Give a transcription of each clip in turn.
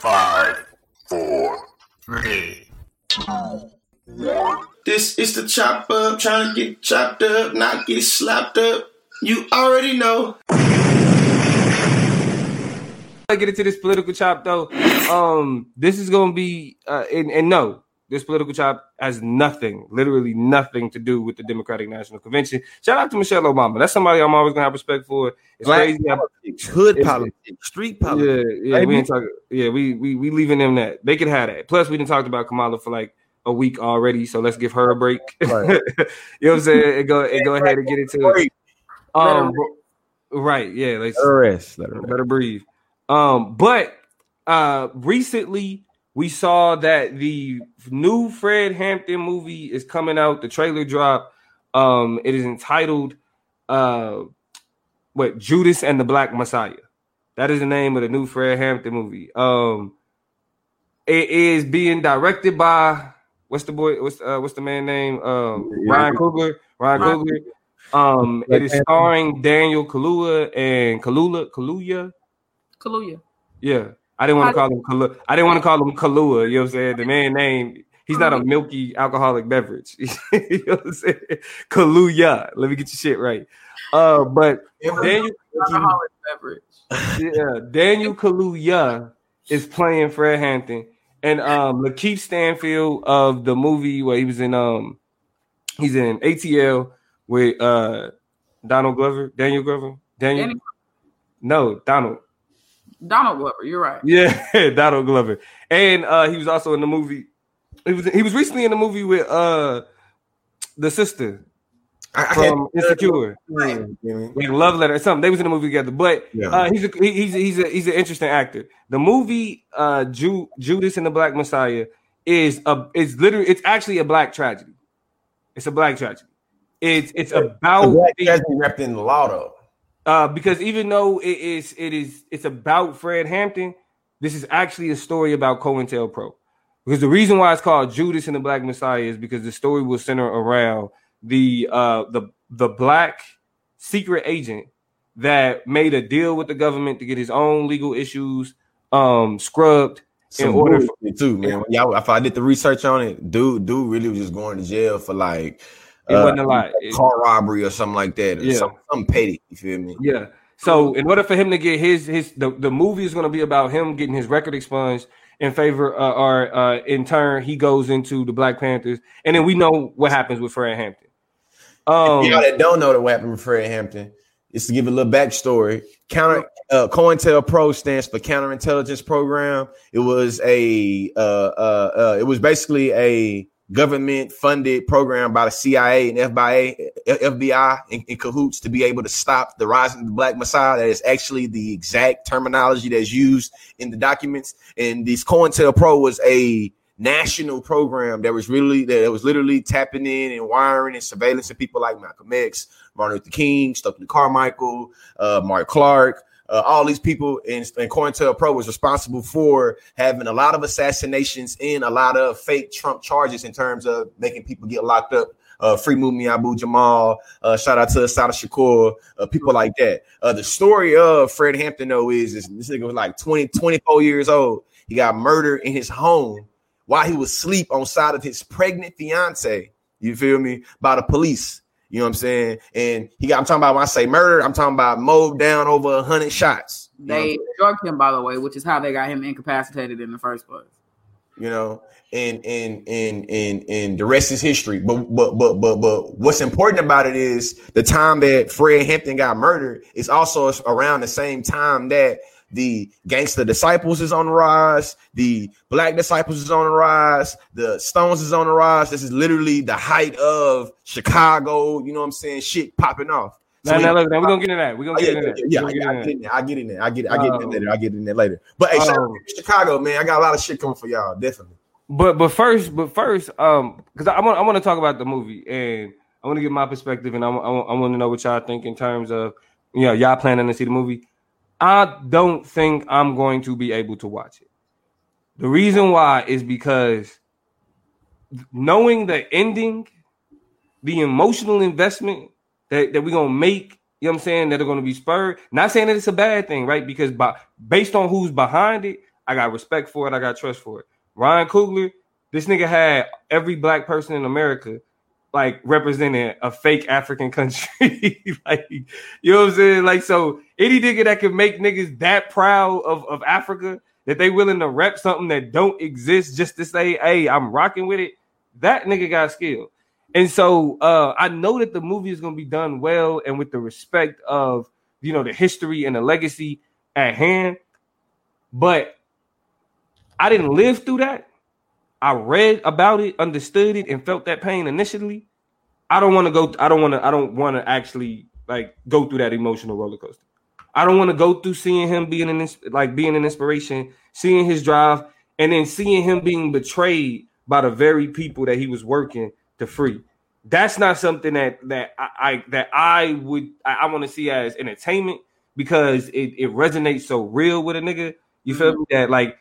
Five, four, three, two, one. This is the chop up, trying to get chopped up, not get slapped up. You already know. I get into this political chop though. Um, this is gonna be uh, and, and no, this political chop has nothing, literally nothing to do with the Democratic National Convention. Shout out to Michelle Obama. That's somebody I'm always gonna have respect for. It's Black crazy. how- politics, hood It's- politics, street politics. Yeah, yeah, we ain't talking. Yeah, we we we leaving them that they can have that. Plus, we didn't talk about Kamala for like a week already, so let's give her a break. Right. you know what I'm saying? And go and go ahead and get into it. Um, right? Yeah, let's Let her rest. Let her rest. better breathe. Um, but uh, recently we saw that the new Fred Hampton movie is coming out. The trailer dropped. Um, it is entitled uh, what Judas and the Black Messiah. That is the name of the new Fred Hampton movie. Um, it is being directed by what's the boy? What's uh, what's the man name? Um, Ryan Coogler. Ryan Ryan Coogler. Um, it is starring Daniel Kalua and Kalula Kaluuya. Kaluuya. Yeah, I didn't want to call him Kalua. I didn't want to call him Kalua. You know what I'm saying? The man name. He's not a milky alcoholic beverage. you know what I'm saying? Kaluuya. Let me get your shit right. Uh, but Daniel, Alcoholic beverage. yeah, Daniel Kaluuya is playing Fred Hampton, and um, Lakeith Stanfield of the movie where he was in um, he's in ATL with uh Donald Glover, Daniel Glover, Daniel. Danny- No, Donald. Donald Glover. You're right. Yeah, Donald Glover, and uh, he was also in the movie. He was he was recently in the movie with uh the sister I, I from can't- Insecure, Yeah. like Love Letter or something. They was in the movie together, but Yeah. uh, he's a he's a, he's a, he's an interesting actor. The movie uh Ju- Judas and the Black Messiah is a is literally it's actually a black tragedy. It's a black tragedy. It's it's about The black the- has been wrapped in the law though. Uh, because even though it is it is it's about Fred Hampton, this is actually a story about COINTELPRO. Because the reason why it's called Judas and the Black Messiah is because the story will center around the uh the the black secret agent that made a deal with the government to get his own legal issues um scrubbed Some in order bullshit too, man. Y'all, if I did the research on it, dude, dude really was just going to jail for like It wasn't a lot. Car robbery or something like that, Yeah. something, something petty. You feel me? Yeah. So in order for him to get his his the, the movie is going to be about him getting his record expunged in favor uh, or uh, in turn he goes into the Black Panthers and then we know what happens with Fred Hampton. Um Y'all that don't know what happened with Fred Hampton, is to give a little backstory. Counter uh, COINTELPRO stands for Counterintelligence Program. It was a uh, uh, uh, it was basically a government funded program by the CIA and FBI, FBI in, in cahoots to be able to stop the rising of the Black Messiah. That is actually the exact terminology that's used in the documents. And this COINTELPRO was a national program that was really that was literally tapping in and wiring and surveillance of people like Malcolm X, Martin Luther King, Stokely Carmichael, uh, Mark Clark, uh, all these people in, in COINTELPRO was responsible for having a lot of assassinations and a lot of fake Trump charges in terms of making people get locked up. Uh, free Mumia Abu Jamal, uh, shout out to Assata Shakur, uh, people like that. Uh, the story of Fred Hampton, though, is, is this nigga was like 20, 24 years old. He got murdered in his home while he was asleep on side of his pregnant fiance. You feel me? By the police. You know what I'm saying? And he got, I'm talking about when I say murder, I'm talking about mowed down over a hundred shots. You know what I'm They drugged him, by the way, which is how they got him incapacitated in the first place. you know and and and and and the rest is history but but but but but what's important about it is the time that fred hampton got murdered is also around the same time that the gangster disciples is on the rise the black disciples is on the rise the stones is on the rise this is literally the height of chicago you know what i'm saying shit popping off So now, we- now, look, now we're gonna get into that. We're gonna Oh, get yeah, into that. yeah, We're yeah, I get in there. I get in there. I get it. I get in Um, there later. I get in there later. But hey, um, Chicago, man. I got a lot of shit coming for y'all. Definitely. But but first, but first, um, because I want I want to talk about the movie and I want to get my perspective and I, I, I want to know what y'all think in terms of you know y'all planning to see the movie. I don't think I'm going to be able to watch it. The reason why is because knowing the ending, the emotional investment that, that we're gonna make, you know what I'm saying, that are gonna be spurred. Not saying that it's a bad thing, right? Because by based on who's behind it, I got respect for it. I got trust for it. Ryan Coogler, this nigga had every black person in America like representing a fake African country. like, you know what I'm saying? Like, so any nigga that can make niggas that proud of, of Africa that they willing to rep something that don't exist just to say, hey, I'm rocking with it, that nigga got skill. And so uh, I know that the movie is gonna be done well and with the respect of you know the history and the legacy at hand. But I didn't live through that. I read about it, understood it, and felt that pain initially. I don't want to go. I don't want to. I don't want to actually like go through that emotional roller coaster. I don't want to go through seeing him being an like being an inspiration, seeing his drive, and then seeing him being betrayed by the very people that he was working to free. That's not something that that I, I that I would I, I want to see as entertainment because it, it resonates so real with a nigga. You feel mm-hmm. me? That like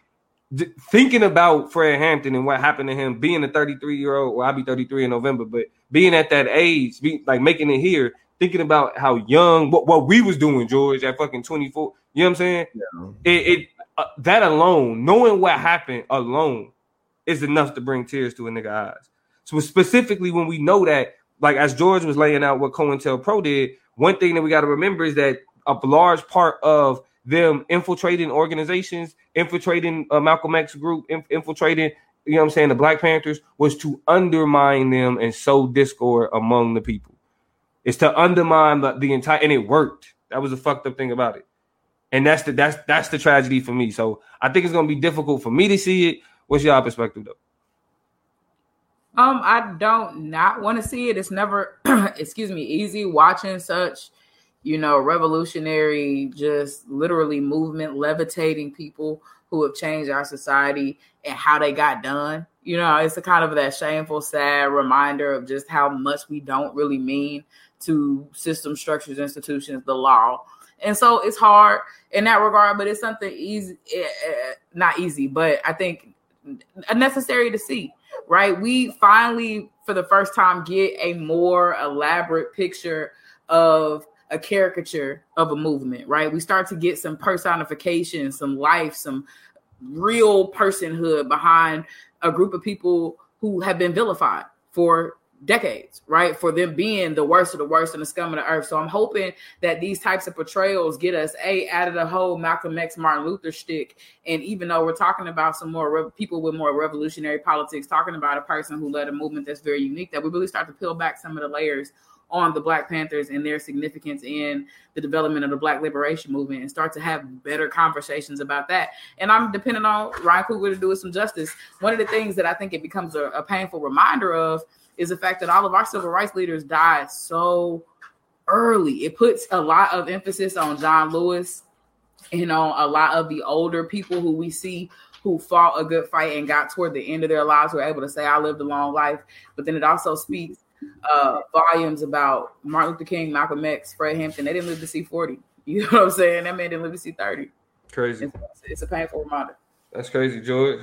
d- thinking about Fred Hampton and what happened to him, being a 33 year old, well, I'll be 33 in November, but being at that age, be, like making it here, thinking about how young, what, what we was doing, George, at fucking 24. You know what I'm saying? Yeah. It, it uh, that alone, knowing what happened alone, is enough to bring tears to a nigga eyes. So specifically when we know that, like as George was laying out what COINTELPRO did, one thing that we got to remember is that a large part of them infiltrating organizations, infiltrating uh, Malcolm X group, inf- infiltrating, you know what I'm saying, the Black Panthers was to undermine them and sow discord among the people. It's to undermine the, the entire, and it worked. That was a fucked up thing about it. And that's the that's that's the tragedy for me. So I think it's gonna be difficult for me to see it. What's your perspective though? Um, I don't not want to see it. It's never, excuse me, easy watching such you know, revolutionary, just literally movement, levitating people who have changed our society and how they got done. You know, it's a kind of that shameful, sad reminder of just how much we don't really mean to system structures, institutions, the law. And so it's hard in that regard, but it's something easy, uh, not easy, but I think necessary to see, right? We finally, for the first time, get a more elaborate picture of a caricature of a movement, right? We start to get some personification, some life, some real personhood behind a group of people who have been vilified for decades, right? For them being the worst of the worst and the scum of the earth. So I'm hoping that these types of portrayals get us a out of the whole Malcolm X, Martin Luther shtick. And even though we're talking about some more re- people with more revolutionary politics, talking about a person who led a movement that's very unique, that we really start to peel back some of the layers on the Black Panthers and their significance in the development of the Black liberation movement and start to have better conversations about that. And I'm depending on Ryan Coogler to do us some justice. One of the things that I think it becomes a, a painful reminder of is the fact that all of our civil rights leaders died so early. It puts a lot of emphasis on John Lewis, and on a lot of the older people who we see who fought a good fight and got toward the end of their lives who were able to say, I lived a long life. But then it also speaks uh, volumes about Martin Luther King, Malcolm X, Fred Hampton. They didn't live to see 40. You know what I'm saying? That man didn't live to see 30. Crazy. It's, it's a painful reminder. That's crazy, George.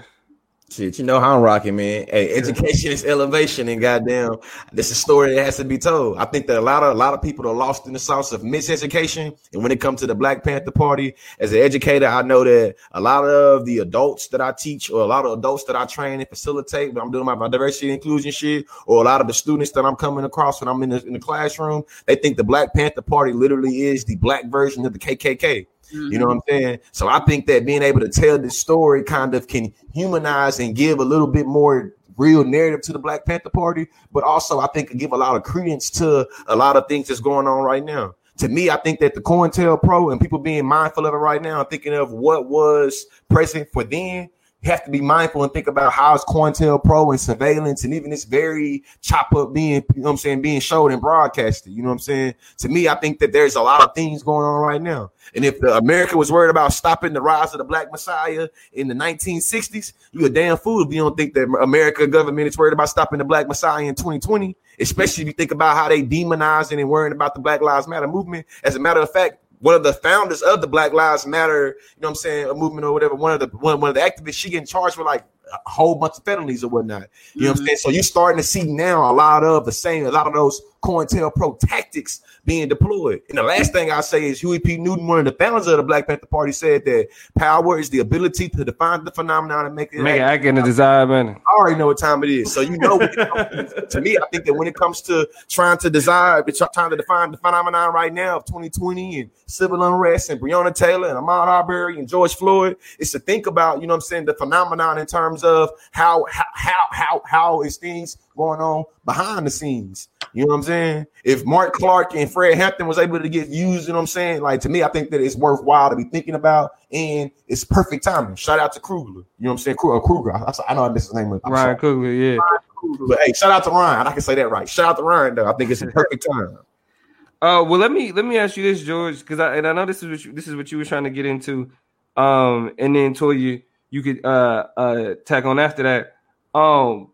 Shit, you know how I'm rocking, man. Hey, education is elevation, and goddamn, this is a story that has to be told. I think that a lot of a lot of people are lost in the sauce of miseducation. And when it comes to the Black Panther Party, as an educator, I know that a lot of the adults that I teach, or a lot of adults that I train and facilitate, when I'm doing my, my diversity inclusion shit, or a lot of the students that I'm coming across when I'm in the, in the classroom, they think the Black Panther Party literally is the black version of the KKK. Mm-hmm. You know what I'm saying? So I think that being able to tell this story kind of can humanize and give a little bit more real narrative to the Black Panther Party, but also I think give a lot of credence to a lot of things that's going on right now. To me, I think that the COINTELPRO and people being mindful of it right now, thinking of what was present for then have to be mindful and think about how it's COINTELPRO and surveillance and even this very chop up being, you know what I'm saying, being showed and broadcasted. You know what I'm saying? To me, I think that there's a lot of things going on right now. And if the America was worried about stopping the rise of the black messiah in the 1960s, you a damn fool if you don't think that America government is worried about stopping the black messiah in 2020, especially if you think about how they demonizing and worrying about the Black Lives Matter movement. As a matter of fact, one of the founders of the Black Lives Matter, you know what I'm saying, a movement or whatever, one of the one, one of the activists, she getting charged with like a whole bunch of felonies or whatnot. You know what I'm mm-hmm. saying? So you're starting to see now a lot of the same, a lot of those COINTELPRO tactics being deployed. And the last thing I say is Huey P. Newton, one of the founders of the Black Panther Party, said that power is the ability to define the phenomenon and make it make act in a desired manner. I already know what time it is, so you know. to me, I think that when it comes to trying to desire, trying to define the phenomenon right now of 2020 and civil unrest and Breonna Taylor and Ahmaud Arbery and George Floyd, is to think about you know what I'm saying the phenomenon in terms of how how how how how is things going on behind the scenes. You know what I'm saying? If Mark Clark and Fred Hampton was able to get used, you know what I'm saying? Like to me, I think that it's worthwhile to be thinking about, and it's perfect timing. Shout out to Kruger. You know what I'm saying? Kruger. Kruger. I, I know I missed his name. I'm Ryan Kruger. yeah. But hey, shout out to Ryan. I can say that right. Shout out to Ryan though. I think it's a perfect time. Uh, well, let me let me ask you this, George, because I and I know this is what you, this is what you were trying to get into, um, and then Toya, you could uh uh tack on after that. Um,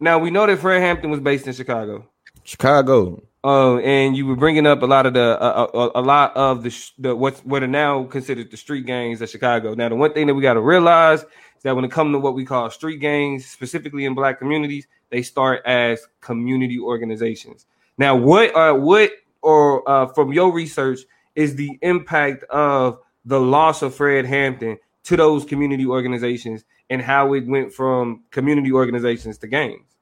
now we know that Fred Hampton was based in Chicago. Chicago. Uh, and you were bringing up a lot of the a, a, lot of the the what's what are now considered the street gangs of Chicago. Now, the one thing that we got to realize is that when it comes to what we call street gangs, specifically in Black communities, they start as community organizations. Now, what uh what or uh, from your research is the impact of the loss of Fred Hampton to those community organizations and how it went from community organizations to gangs?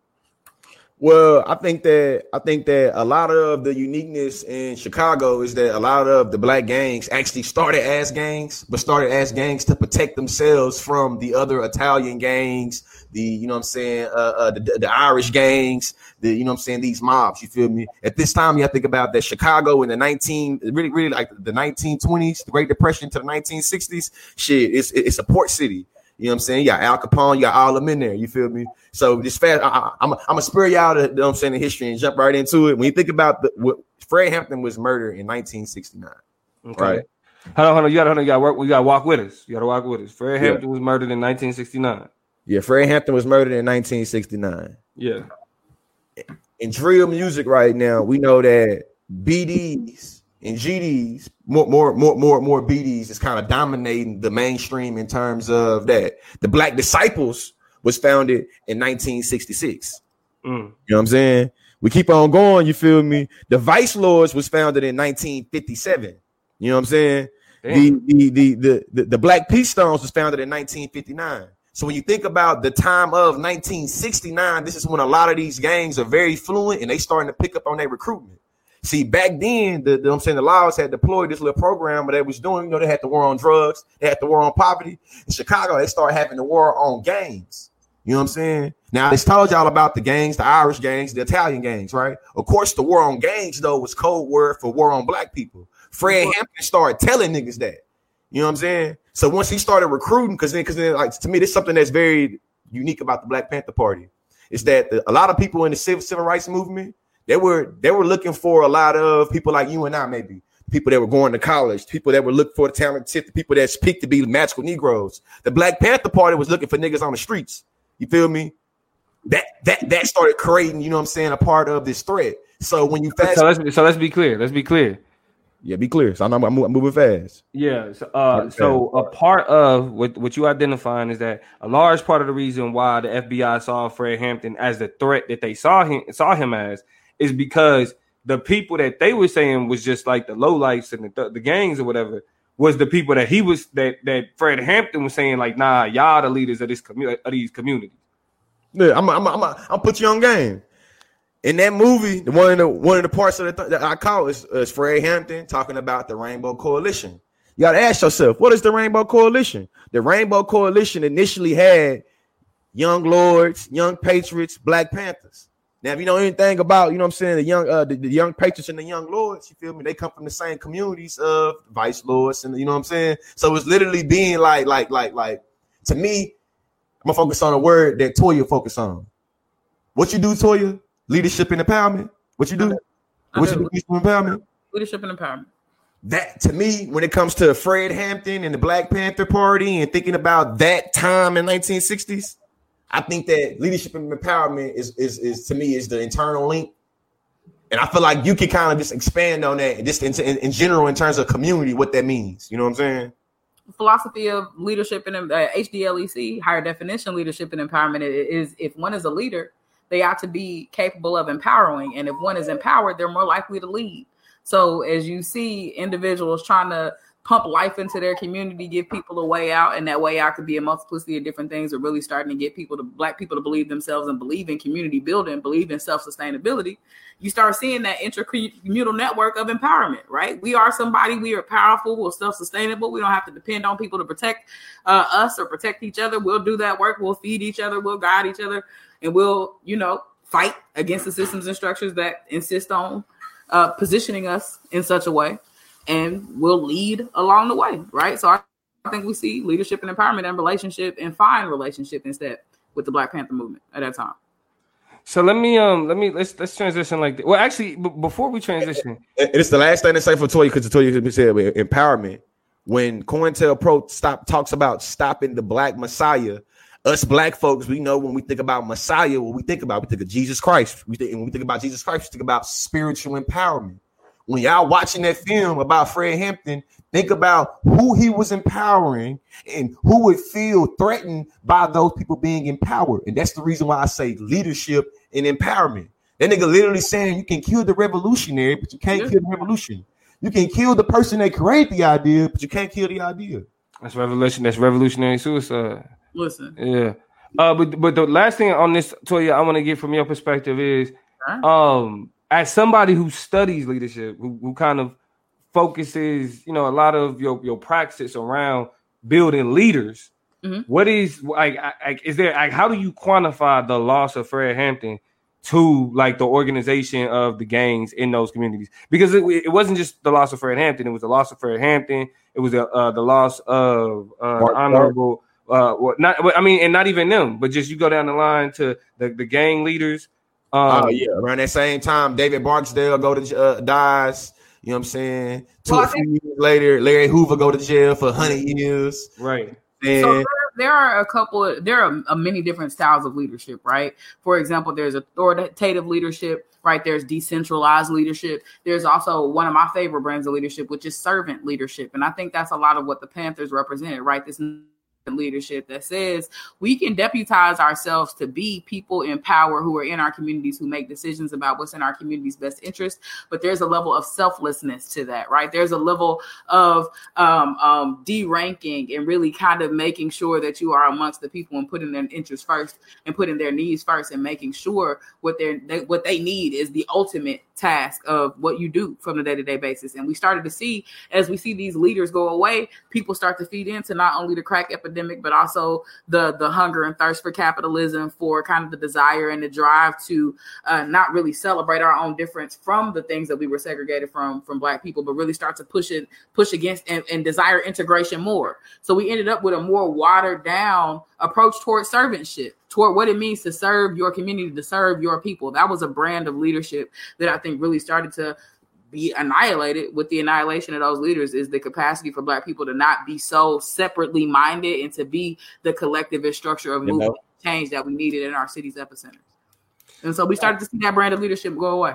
Well, I think that I think that a lot of the uniqueness in Chicago is that a lot of the black gangs actually started as gangs, but started as gangs to protect themselves from the other Italian gangs, the you know what I'm saying, uh, uh, the, the, Irish gangs, the you know what I'm saying, these mobs. You feel me? At this time, you have to think about that Chicago in the 19 really really like the 1920s, the Great Depression to the 1960s. Shit, it's it's a port city. You know what I'm saying? You got Al Capone, you got all of them in there. You feel me? So just fast, I, am I'm gonna spur you out. Of, you know what I'm saying the history and jump right into it. When you think about the, what Fred Hampton was murdered in 1969. Okay. Right. Hold on, hold on. You gotta, hold on, you gotta work. We gotta walk with us. You gotta walk with us. Fred yeah. Hampton was murdered in 1969. Yeah, Fred Hampton was murdered in 1969. Yeah. In drill music right now, we know that BDs and GDs, more, more, more, more, more BDs is kind of dominating the mainstream in terms of that. The Black Disciples was founded in 1966. Mm. You know what I'm saying? We keep on going, you feel me? The Vice Lords was founded in 1957. You know what I'm saying? The, the, the, the, the, the Black Peace Stones was founded in 1959. So when you think about the time of 1969, this is when a lot of these gangs are very fluent and they starting to pick up on their recruitment. See, back then, the, the I'm saying the laws had deployed this little program, but they was doing, you know, they had the war on drugs, they had the war on poverty. In Chicago, they started having the war on gangs. You know what I'm saying? Now, I told y'all about the gangs, the Irish gangs, the Italian gangs, right? Of course, the war on gangs, though, was code word for war on black people. Fred Hampton started telling niggas that. You know what I'm saying? So once he started recruiting, because then, because then, like to me, there's something that's very unique about the Black Panther Party. Is that the, a lot of people in the civil civil rights movement they were they were looking for a lot of people like you and I, maybe people that were going to college, people that were looking for the talent, the people that speak to be magical Negroes. The Black Panther Party was looking for niggas on the streets. You feel me? That that that started creating, you know what I'm saying, a part of this threat. So when you fast, so let's, so let's be clear. Let's be clear. Yeah, be clear. So I'm, I'm, moving fast. Yeah. So, uh, so a part of what, what you identifying is that a large part of the reason why the FBI saw Fred Hampton as the threat that they saw him saw him as is because the people that they were saying was just like the lowlights and the, the gangs or whatever was the people that he was that that Fred Hampton was saying like, nah, y'all the leaders of this community of these communities. Yeah, I'm I'm I'm I'm put you on game. In that movie, the one of the one of the parts of the th- that I call is, is Fred Hampton talking about the Rainbow Coalition. You got to ask yourself, what is the Rainbow Coalition? The Rainbow Coalition initially had young lords, young patriots, Black Panthers. Now, if you know anything about, you know what I'm saying, the young uh the, the, young patriots and the young lords, you feel me? They come from the same communities of vice lords, and you know what I'm saying? So it's literally being like, like, like, like to me, I'm gonna focus on a word that Toya focus on. What you do, Toya? Leadership and empowerment. What you do? What you do? Leadership and empowerment. Leadership and empowerment. That to me, when it comes to Fred Hampton and the Black Panther Party and thinking about that time in 1960s, I think that leadership and empowerment is is is to me is the internal link. And I feel like you can kind of just expand on that, just in, in, in general, in terms of community, what that means. You know what I'm saying? Philosophy of leadership and uh, HDLEC, higher definition leadership and empowerment is if one is a leader, they ought to be capable of empowering. And if one is empowered, they're more likely to lead. So as you see individuals trying to pump life into their community, give people a way out, and that way out could be a multiplicity of different things. Are really starting to get people to black people to believe themselves and believe in community building, believe in self sustainability. You start seeing that intercommunal network of empowerment, right? We are somebody, we are powerful, we're self sustainable. We don't have to depend on people to protect uh, us or protect each other. We'll do that work. We'll feed each other. We'll guide each other, and we'll, you know, fight against the systems and structures that insist on uh, positioning us in such a way and will lead along the way, right? So I, I think we see leadership and empowerment and relationship and find relationship instead with the Black Panther movement at that time. So let me um let me let's let's transition like that. Well, actually, b- before we transition, it's the last thing to say for Toya because Toya said empowerment. When COINTELPRO stop talks about stopping the Black Messiah, us Black folks, we know when we think about Messiah, what we think about, we think of Jesus Christ. We think when we think about Jesus Christ, we think about spiritual empowerment when y'all watching that film about Fred Hampton, think about who he was empowering and who would feel threatened by those people being empowered. And that's the reason why I say leadership and empowerment. That nigga literally saying you can kill the revolutionary, but you can't yeah. kill the revolution. You can kill the person that created the idea, but you can't kill the idea. That's revolution. That's revolutionary suicide. Listen. Yeah. Uh, but but the last thing on this, Toya, I want to get from your perspective is, um, as somebody who studies leadership, who, who kind of focuses, you know, a lot of your your practice around building leaders. Mm-hmm. What is like, like, is there like, how do you quantify the loss of Fred Hampton to like the organization of the gangs in those communities? Because it, it wasn't just the loss of Fred Hampton; it was the loss of Fred Hampton. It was the uh, the loss of uh, honorable. Uh, well, not I mean, and not even them, but just you go down the line to the, the gang leaders um, oh yeah, around that same time, David Barksdale go to uh, dies. You know what I'm saying? Two well, few years later, Larry Hoover go to jail for hundred years. Right. And so there, there, are a couple. Of, there are a, many different styles of leadership. Right. For example, there's authoritative leadership. Right. There's decentralized leadership. There's also one of my favorite brands of leadership, which is servant leadership, and I think that's a lot of what the Panthers represented. Right. This leadership that says we can deputize ourselves to be people in power who are in our communities who make decisions about what's in our community's best interest. But there's a level of selflessness to that right? There's a level of um, um, deranking and really kind of making sure that you are amongst the people and putting their interests first and putting their needs first and making sure what they what they need is the ultimate task of what you do from the day-to-day basis. And we started to see as we see these leaders go away people start to feed into not only the crack epidemic but also the the hunger and thirst for capitalism for kind of the desire and the drive to uh, not really celebrate our own difference from the things that we were segregated from from black people but really start to push it push against and, and desire integration more so we ended up with a more watered down approach towards servantship toward what it means to serve your community, to serve your people. That was a brand of leadership that I think really started to be annihilated with the annihilation of those leaders is the capacity for black people to not be so separately minded and to be the collectivist structure of movement change that we needed in our city's epicenters. And so we started to see that brand of leadership go away.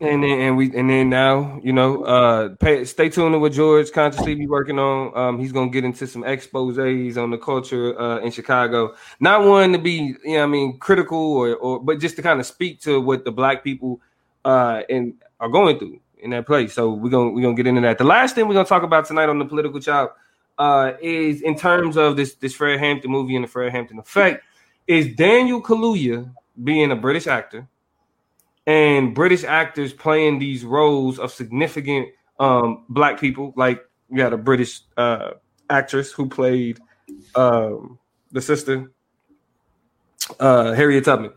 And then and we and then now you know uh pay, stay tuned with George consciously be working on. Um, he's gonna get into some exposés on the culture uh in Chicago. Not one to be you know I mean critical or or but just to kind of speak to what the black people uh and are going through in that place. So we're gonna we're gonna get into that. The last thing we're gonna talk about tonight on the political chop uh is in terms of this this Fred Hampton movie and the Fred Hampton effect is Daniel Kaluuya being a British actor and British actors playing these roles of significant um, black people. Like we had a British uh, actress who played um, the sister, uh, Harriet Tubman.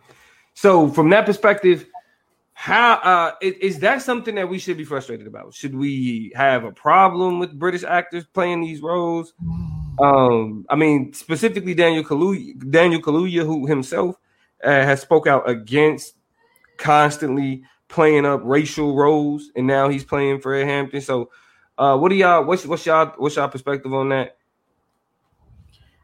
So from that perspective, how uh, is, is, that something that we should be frustrated about? Should we have a problem with British actors playing these roles? Um, I mean, specifically Daniel Kaluuya, Daniel Kaluuya, who himself uh, has spoke out against constantly playing up racial roles, and now he's playing Fred Hampton. So, uh, what do y'all? What's what's y'all what's y'all perspective on that?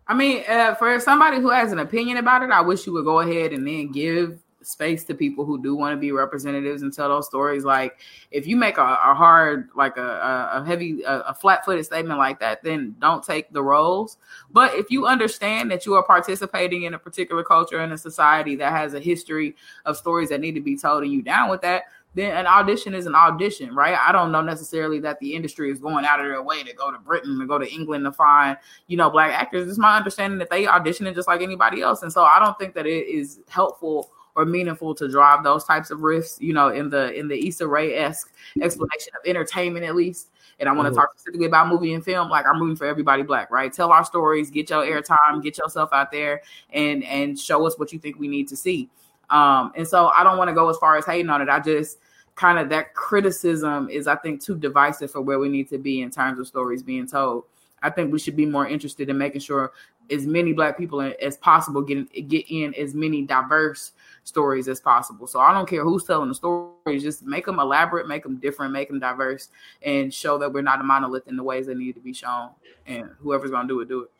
I mean, uh, for somebody who has an opinion about it, I wish you would go ahead and then give space to people who do want to be representatives and tell those stories. Like if you make a, a hard, like a, a heavy, a, a flat footed statement like that, then don't take the roles. But if you understand that you are participating in a particular culture and a society that has a history of stories that need to be told and you down with that, then an audition is an audition, right? I don't know necessarily that the industry is going out of their way to go to Britain to go to England to find, you know, black actors. It's my understanding that they auditioning just like anybody else. And so I don't think that it is helpful or meaningful to drive those types of riffs, you know, in the in the Issa Rae esque explanation of entertainment at least. And I want to mm-hmm. talk specifically about movie and film. Like I'm rooting for everybody black, right? Tell our stories, get your airtime, get yourself out there, and and show us what you think we need to see. Um, and so I don't want to go as far as hating on it. I just kind of that criticism is, I think, too divisive for where we need to be in terms of stories being told. I think we should be more interested in making sure as many black people as possible get in, get in as many diverse stories as possible. So I don't care who's telling the stories, just make them elaborate, make them different, make them diverse, and show that we're not a monolith in the ways that need to be shown. And whoever's gonna do it, do it.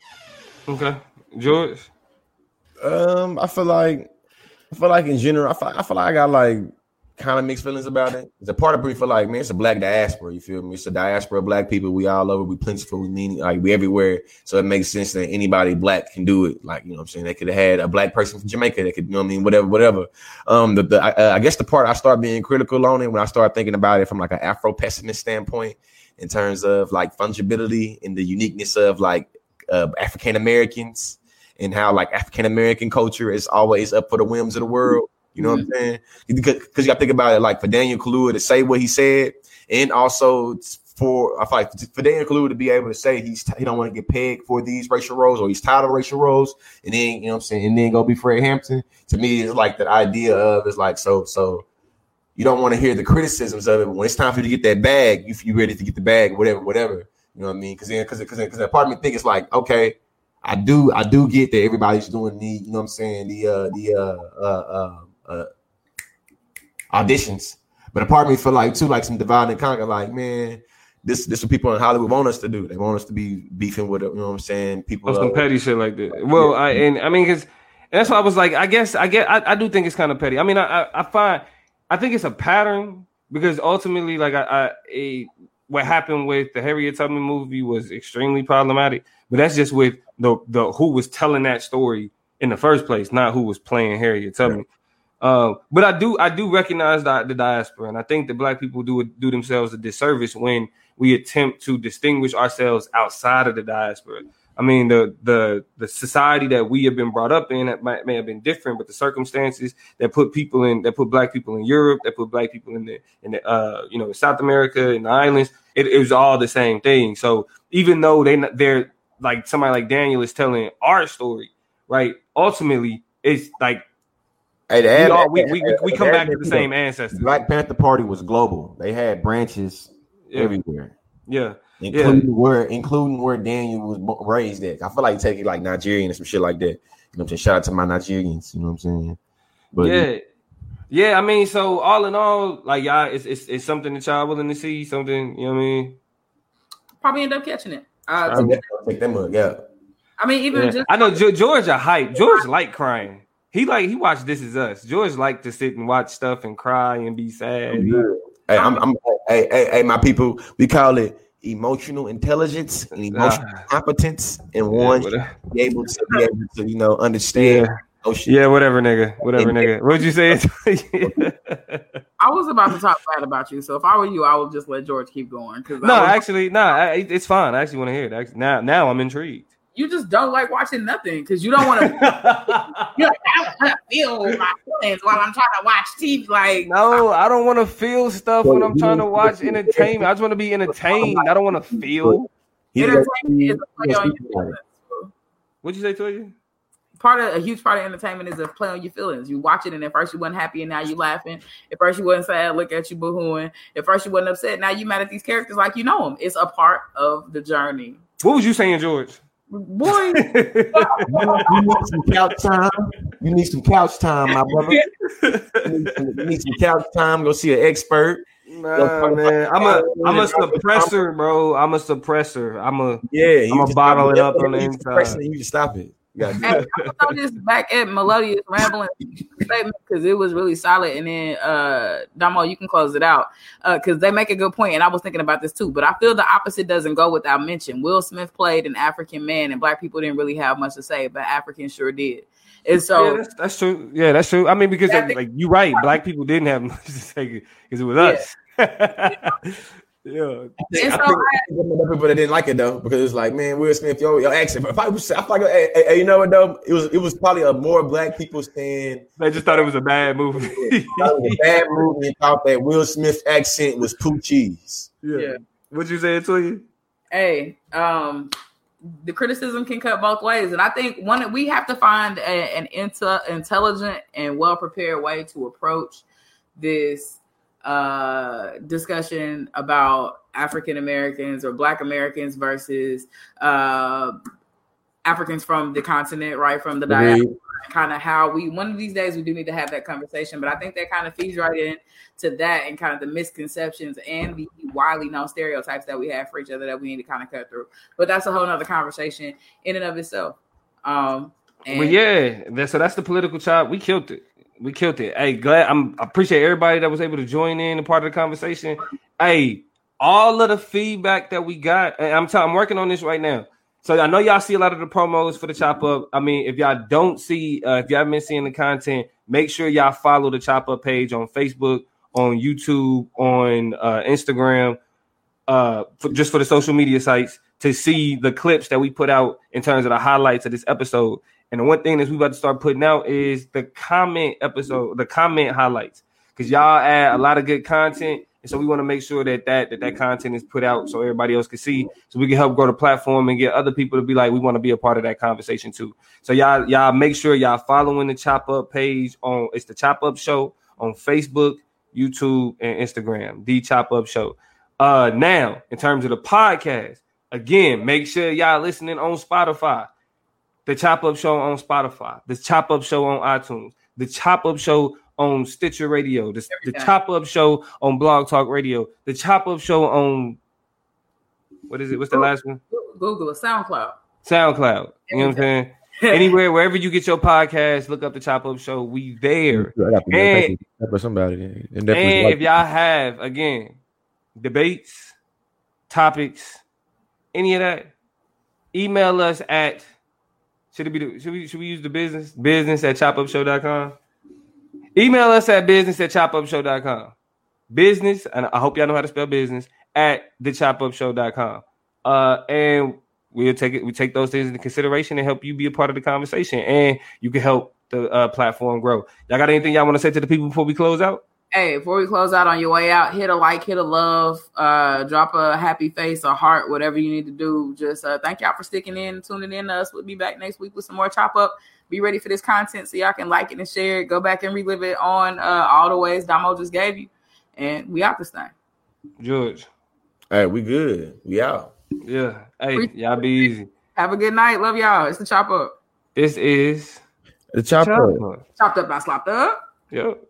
Okay, George. Um, I feel like I feel like in general, I feel, I feel like I got like kind of mixed feelings about it. It's a part of me feel like, man, it's a black diaspora. You feel me? It's a diaspora of black people. We all over. We plentiful. We mean like we everywhere. So it makes sense that anybody black can do it. Like you know, what I'm saying they could have had a black person from Jamaica. They could, you know, what I mean, whatever, whatever. Um, the, the I, I guess the part I start being critical on it when I start thinking about it from like an Afro pessimist standpoint, in terms of like fungibility and the uniqueness of like uh, African Americans and how like African American culture is always up for the whims of the world you know mm-hmm. what I'm saying? Because you got to think about it, like for Daniel Kaluuya to say what he said, and also for I feel like for Daniel Kaluuya to be able to say he's he don't want to get pegged for these racial roles or he's tired of racial roles, and then you know what I'm saying, and then go be Fred Hampton. To me, it's like that idea of it's like so so. You don't want to hear the criticisms of it, but when it's time for you to get that bag, you you ready to get the bag, whatever, whatever. You know what I mean? Because then, because because because part of me think it's like, okay, I do I do get that everybody's doing the you know what I'm saying the uh the uh uh, uh uh, auditions. But a part of me feel like too, like some divide and conquer. Like, man, this this what people in Hollywood want us to do. They want us to be beefing with, you know what I'm saying? People, some petty shit like that. Well. I and I mean, because that's why I was like, I guess I get, I, I do think it's kind of petty. I mean, I, I, I find, I think it's a pattern because ultimately, like, I, I a, what happened with the Harriet Tubman movie was extremely problematic. But that's just with the the who was telling that story in the first place, not who was playing Harriet Tubman. Uh, but I do I do recognize the, the diaspora, and I think that black people do do themselves a disservice when we attempt to distinguish ourselves outside of the diaspora. I mean, the the the society that we have been brought up in that might, may have been different, but the circumstances that put people in that put black people in Europe, that put black people in the in the uh, you know South America in the islands, it, it was all the same thing. So even though they they're like somebody like Daniel is telling our story, right? Ultimately, it's like Hey, the we, all, we, we, we, we come back to the same ancestors. Black Panther Party was global. They had branches yeah. everywhere. Yeah. Including yeah. where including where Daniel was raised at. I feel like taking like Nigerian and some shit like that. You know what I'm saying? Shout out to my Nigerians, you know what I'm saying? But yeah. Yeah, I mean, so all in all, like y'all, it's, it's it's something that y'all willing to see, something, you know what I mean? Probably end up catching it. Uh, take them up, yeah. I mean, even yeah. just I know George a hype. George like crying. He like he watched This Is Us. George like to sit and watch stuff and cry and be sad. Hey, I'm, I'm hey, hey, hey, my people. We call it emotional intelligence and emotional uh, competence, and one yeah, be able to be able to you know understand. Yeah. Yeah, whatever, nigga. Whatever, nigga. What'd you say? I was about to talk bad about you, so if I were you, I would just let George keep going. Because no, actually, no, nah, it's fine. I actually want to hear it. Now, now I'm intrigued you just don't like watching nothing because you don't want to. you like, I want to feel my feelings while I'm trying to watch TV. Like, no, I don't want to feel stuff when I'm trying to watch entertainment. I just want to be entertained. I don't want to feel. Entertainment is a play on your feelings. What'd you say to you? Part of a huge part of entertainment is a play on your feelings. You watch it, and at first you wasn't happy, and now you're laughing. At first you wasn't sad, look at you boohooing. At first you wasn't upset, now you mad at these characters like you know them. It's a part of the journey. What was you saying, George? Boy, you, need some couch time. You need some couch time, my brother. You need some, you need some couch time. Go see an expert. Nah, man, I'm a I'm a suppressor, bro. I'm a suppressor. I'm a yeah. I'm a bottle it up on the inside. You just stop it. Yeah, I was this back at Melodious Rambling statement because it was really solid. And then uh Damo, you can close it out. Uh because they make a good point, and I was thinking about this too. But I feel the opposite doesn't go without mention. Will Smith played an African man, and black people didn't really have much to say, but Africans sure did. And so yeah, that's, that's true. Yeah, that's true. I mean, because Yeah, like you're right, black people didn't have much to say because it was us. yeah. I think, And I so think there were people that didn't like it though, because it's like, man, Will Smith, yo, yo, accent. But if I was, I like, hey, hey, hey, you know what though? It was, it was probably a more black people saying They just thought it was a bad movie. that was a bad movie and thought that Will Smith's accent was poo cheese. Yeah. What you saying to you? hey, um, the criticism can cut both ways, and I think one we have to find a, an inter, intelligent and well prepared way to approach this uh, discussion about African Americans or Black Americans versus uh, Africans from the continent, right from the diaspora kind of how we one of these days we do need to have that conversation but i think that kind of feeds right in to that and kind of the misconceptions and the widely known stereotypes that we have for each other that we need to kind of cut through but that's a whole nother conversation in and of itself um and Well, yeah. So that's the political chop. We killed it. We killed it. Hey, glad I'm I appreciate everybody that was able to join in and part of the conversation. Hey, all of the feedback that we got, I'm I'm working on this right now. So I know y'all see a lot of the promos for the chop up. I mean, if y'all don't see, uh, if y'all haven't been seeing the content, make sure y'all follow the chop up page on Facebook, on YouTube, on uh, Instagram, uh, for, just for the social media sites to see the clips that we put out in terms of the highlights of this episode. And the one thing that we about to start putting out is the comment episode, the comment highlights, because y'all add a lot of good content, and so we want to make sure that that that that content is put out so everybody else can see, so we can help grow the platform and get other people to be like, we want to be a part of that conversation too. So y'all y'all make sure y'all following the Chop Up page on it's the Chop Up Show on Facebook, YouTube, and Instagram. The Chop Up Show. Uh, now in terms of the podcast, again, make sure y'all listening on Spotify. The Chop Up Show on Spotify, the Chop Up Show on iTunes, the Chop Up Show on Stitcher Radio, the, the Chop Up Show on Blog Talk Radio, the Chop Up Show on what is it? What's the last one? google a soundcloud SoundCloud. You know what I'm saying? Anywhere, wherever you get your podcast, look up the Chop Up Show. We there. I And- somebody. And And if y'all have again debates, topics, any of that, email us at should it be the, should we should we use the business business at chopupshow.com? Email us at business at chopupshow.com. Business, and I hope y'all know how to spell business at the chopupshow.com. Uh and we'll take it, we take those things into consideration and help you be a part of the conversation and you can help the uh, platform grow. Y'all got anything y'all want to say to the people before we close out? Hey, before we close out on your way out, hit a like, hit a love, uh, drop a happy face, a heart, whatever you need to do. Just uh, thank y'all for sticking in, tuning in to us. We'll be back next week with some more chop up. Be ready for this content so y'all can like it and share it. Go back and relive it on uh, all the ways Damo just gave you. And we out this thing. George. Hey, we good. We out. Yeah. Hey, y'all be easy. Have a good night. Love y'all. It's the chop up. This is The chopper. up. Chopped up, not slopped up. Yep.